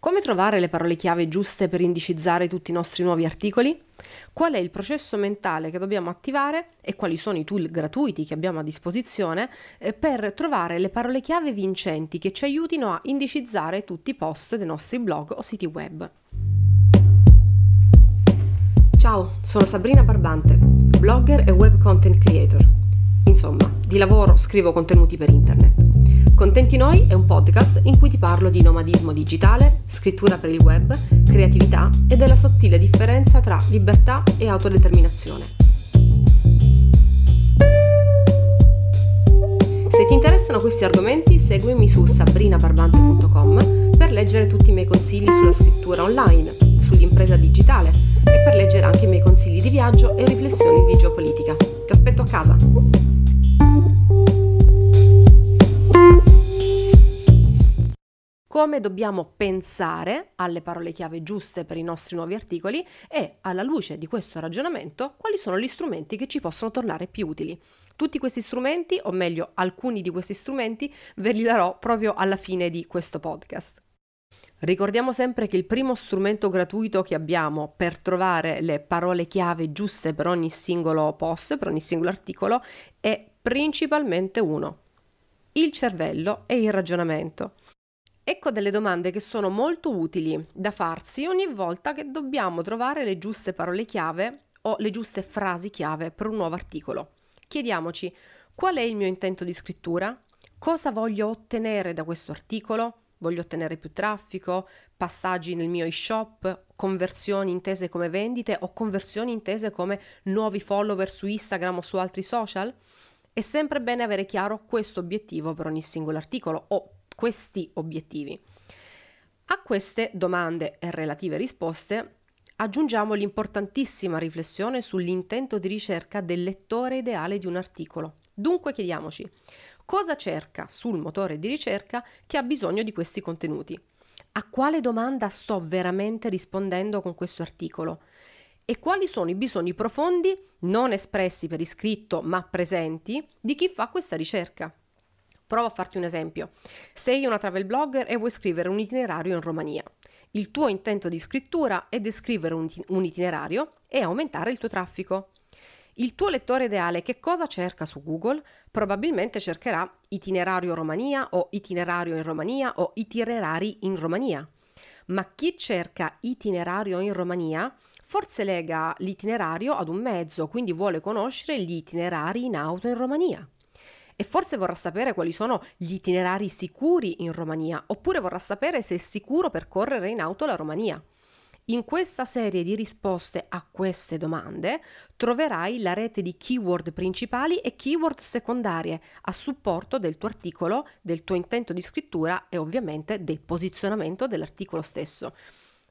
Come trovare le parole chiave giuste per indicizzare tutti i nostri nuovi articoli? Qual è il processo mentale che dobbiamo attivare e quali sono i tool gratuiti che abbiamo a disposizione eh, per trovare le parole chiave vincenti che ci aiutino a indicizzare tutti i post dei nostri blog o siti web? Ciao, sono Sabrina Barbante, blogger e web content creator. Insomma, di lavoro scrivo contenuti per internet. Contenti Noi è un podcast in cui ti parlo di nomadismo digitale, scrittura per il web, creatività e della sottile differenza tra libertà e autodeterminazione. Se ti interessano questi argomenti, seguimi su sabrinabarbante.com per leggere tutti i miei consigli sulla scrittura online, sull'impresa digitale e per leggere anche i miei consigli di viaggio e riflessioni di geopolitica. Ti aspetto a casa! Come dobbiamo pensare alle parole chiave giuste per i nostri nuovi articoli e, alla luce di questo ragionamento, quali sono gli strumenti che ci possono tornare più utili. Tutti questi strumenti, o meglio alcuni di questi strumenti, ve li darò proprio alla fine di questo podcast. Ricordiamo sempre che il primo strumento gratuito che abbiamo per trovare le parole chiave giuste per ogni singolo post, per ogni singolo articolo, è principalmente uno, il cervello e il ragionamento. Ecco delle domande che sono molto utili da farsi ogni volta che dobbiamo trovare le giuste parole chiave o le giuste frasi chiave per un nuovo articolo. Chiediamoci qual è il mio intento di scrittura? Cosa voglio ottenere da questo articolo? Voglio ottenere più traffico, passaggi nel mio e-shop, conversioni intese come vendite o conversioni intese come nuovi follower su Instagram o su altri social? È sempre bene avere chiaro questo obiettivo per ogni singolo articolo o questi obiettivi. A queste domande e relative risposte aggiungiamo l'importantissima riflessione sull'intento di ricerca del lettore ideale di un articolo. Dunque chiediamoci cosa cerca sul motore di ricerca che ha bisogno di questi contenuti. A quale domanda sto veramente rispondendo con questo articolo? E quali sono i bisogni profondi, non espressi per iscritto ma presenti, di chi fa questa ricerca? Provo a farti un esempio. Sei una travel blogger e vuoi scrivere un itinerario in Romania. Il tuo intento di scrittura è descrivere un itinerario e aumentare il tuo traffico. Il tuo lettore ideale che cosa cerca su Google? Probabilmente cercherà itinerario Romania o itinerario in Romania o itinerari in Romania. Ma chi cerca itinerario in Romania forse lega l'itinerario ad un mezzo, quindi vuole conoscere gli itinerari in auto in Romania e forse vorrà sapere quali sono gli itinerari sicuri in Romania, oppure vorrà sapere se è sicuro percorrere in auto la Romania. In questa serie di risposte a queste domande troverai la rete di keyword principali e keyword secondarie a supporto del tuo articolo, del tuo intento di scrittura e ovviamente del posizionamento dell'articolo stesso.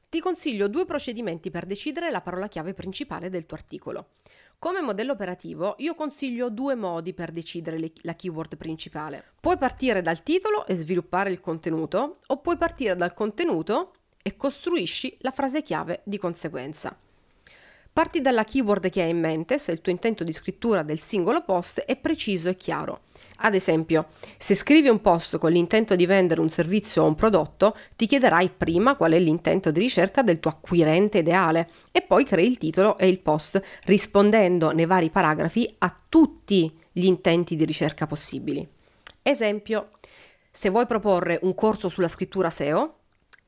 Ti consiglio due procedimenti per decidere la parola chiave principale del tuo articolo. Come modello operativo io consiglio due modi per decidere le, la keyword principale. Puoi partire dal titolo e sviluppare il contenuto o puoi partire dal contenuto e costruisci la frase chiave di conseguenza. Parti dalla keyword che hai in mente se il tuo intento di scrittura del singolo post è preciso e chiaro. Ad esempio, se scrivi un post con l'intento di vendere un servizio o un prodotto, ti chiederai prima qual è l'intento di ricerca del tuo acquirente ideale e poi crei il titolo e il post rispondendo nei vari paragrafi a tutti gli intenti di ricerca possibili. Esempio, se vuoi proporre un corso sulla scrittura SEO,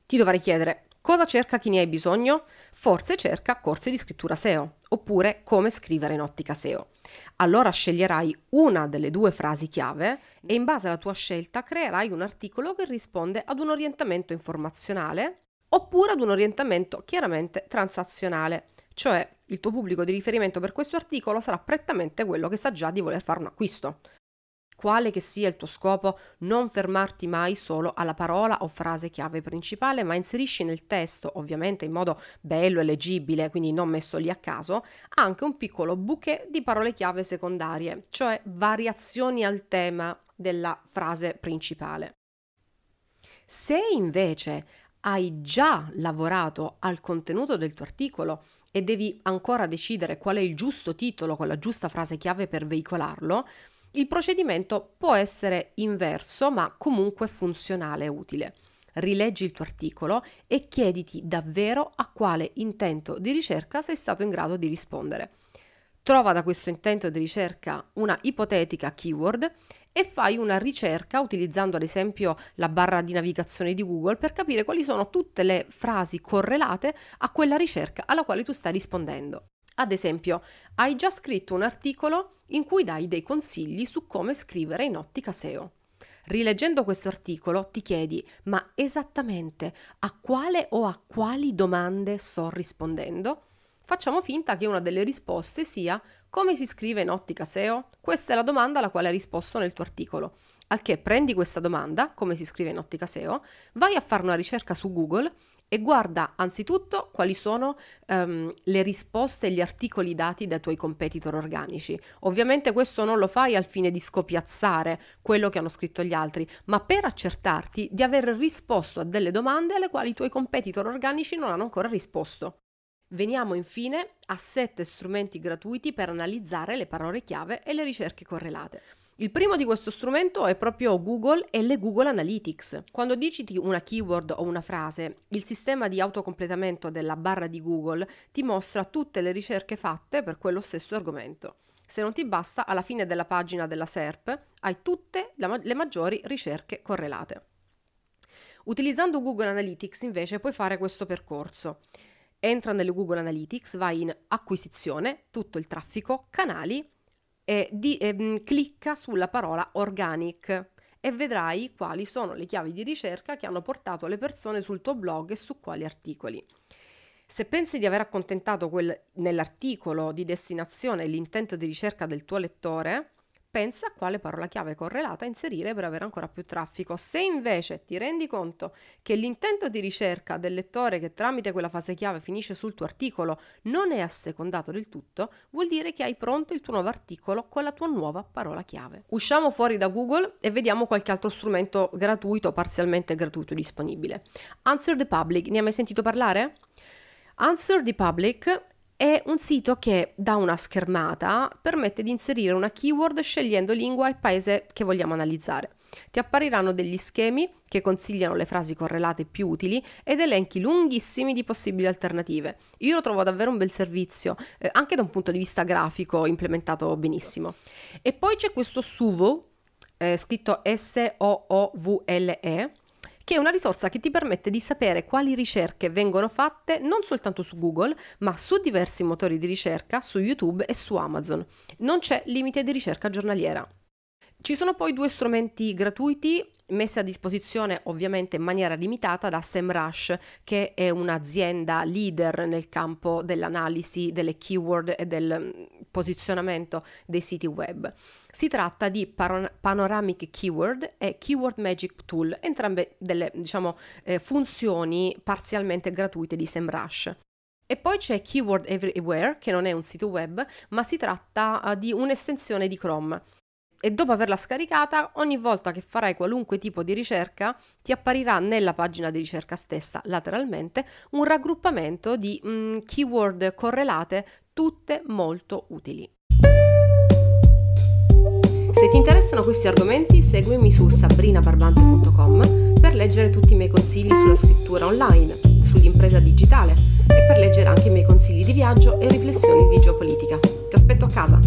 ti dovrai chiedere cosa cerca chi ne hai bisogno? Forse cerca corsi di scrittura SEO oppure come scrivere in ottica SEO. Allora sceglierai una delle due frasi chiave e in base alla tua scelta creerai un articolo che risponde ad un orientamento informazionale oppure ad un orientamento chiaramente transazionale, cioè il tuo pubblico di riferimento per questo articolo sarà prettamente quello che sa già di voler fare un acquisto quale che sia il tuo scopo, non fermarti mai solo alla parola o frase chiave principale, ma inserisci nel testo, ovviamente in modo bello e leggibile, quindi non messo lì a caso, anche un piccolo bouquet di parole chiave secondarie, cioè variazioni al tema della frase principale. Se invece hai già lavorato al contenuto del tuo articolo e devi ancora decidere qual è il giusto titolo con la giusta frase chiave per veicolarlo, il procedimento può essere inverso, ma comunque funzionale e utile. rileggi il tuo articolo e chiediti davvero a quale intento di ricerca sei stato in grado di rispondere. Trova da questo intento di ricerca una ipotetica keyword e fai una ricerca utilizzando ad esempio la barra di navigazione di Google per capire quali sono tutte le frasi correlate a quella ricerca alla quale tu stai rispondendo. Ad esempio, hai già scritto un articolo in cui dai dei consigli su come scrivere in ottica SEO. Rileggendo questo articolo ti chiedi ma esattamente a quale o a quali domande sto rispondendo? Facciamo finta che una delle risposte sia come si scrive in ottica SEO? Questa è la domanda alla quale hai risposto nel tuo articolo. Al che prendi questa domanda, come si scrive in ottica SEO, vai a fare una ricerca su Google e guarda anzitutto quali sono um, le risposte e gli articoli dati dai tuoi competitor organici. Ovviamente questo non lo fai al fine di scopiazzare quello che hanno scritto gli altri, ma per accertarti di aver risposto a delle domande alle quali i tuoi competitor organici non hanno ancora risposto. Veniamo infine a sette strumenti gratuiti per analizzare le parole chiave e le ricerche correlate. Il primo di questo strumento è proprio Google e le Google Analytics. Quando digiti una keyword o una frase, il sistema di autocompletamento della barra di Google ti mostra tutte le ricerche fatte per quello stesso argomento. Se non ti basta, alla fine della pagina della SERP hai tutte le maggiori ricerche correlate. Utilizzando Google Analytics invece puoi fare questo percorso entra nelle Google Analytics, vai in acquisizione, tutto il traffico, canali e, di, e mm, clicca sulla parola organic e vedrai quali sono le chiavi di ricerca che hanno portato le persone sul tuo blog e su quali articoli. Se pensi di aver accontentato quel, nell'articolo di destinazione l'intento di ricerca del tuo lettore, pensa a quale parola chiave correlata inserire per avere ancora più traffico. Se invece ti rendi conto che l'intento di ricerca del lettore che tramite quella fase chiave finisce sul tuo articolo non è assecondato del tutto, vuol dire che hai pronto il tuo nuovo articolo con la tua nuova parola chiave. Usciamo fuori da Google e vediamo qualche altro strumento gratuito parzialmente gratuito disponibile. Answer the Public, ne hai mai sentito parlare? Answer the Public è un sito che da una schermata permette di inserire una keyword scegliendo lingua e paese che vogliamo analizzare. Ti appariranno degli schemi che consigliano le frasi correlate più utili ed elenchi lunghissimi di possibili alternative. Io lo trovo davvero un bel servizio, eh, anche da un punto di vista grafico implementato benissimo. E poi c'è questo Suvo, eh, scritto S-O-O-V-L-E, che è una risorsa che ti permette di sapere quali ricerche vengono fatte non soltanto su Google, ma su diversi motori di ricerca, su YouTube e su Amazon. Non c'è limite di ricerca giornaliera. Ci sono poi due strumenti gratuiti messi a disposizione ovviamente in maniera limitata da SEMrush, che è un'azienda leader nel campo dell'analisi delle keyword e del mm, posizionamento dei siti web. Si tratta di Panoramic Keyword e Keyword Magic Tool, entrambe delle diciamo, eh, funzioni parzialmente gratuite di SEMrush. E poi c'è Keyword Everywhere, che non è un sito web, ma si tratta uh, di un'estensione di Chrome e dopo averla scaricata, ogni volta che farai qualunque tipo di ricerca, ti apparirà nella pagina di ricerca stessa, lateralmente, un raggruppamento di mm, keyword correlate, tutte molto utili. Se ti interessano questi argomenti, seguimi su sabrinabarbante.com per leggere tutti i miei consigli sulla scrittura online, sull'impresa digitale e per leggere anche i miei consigli di viaggio e riflessioni di geopolitica. Ti aspetto a casa!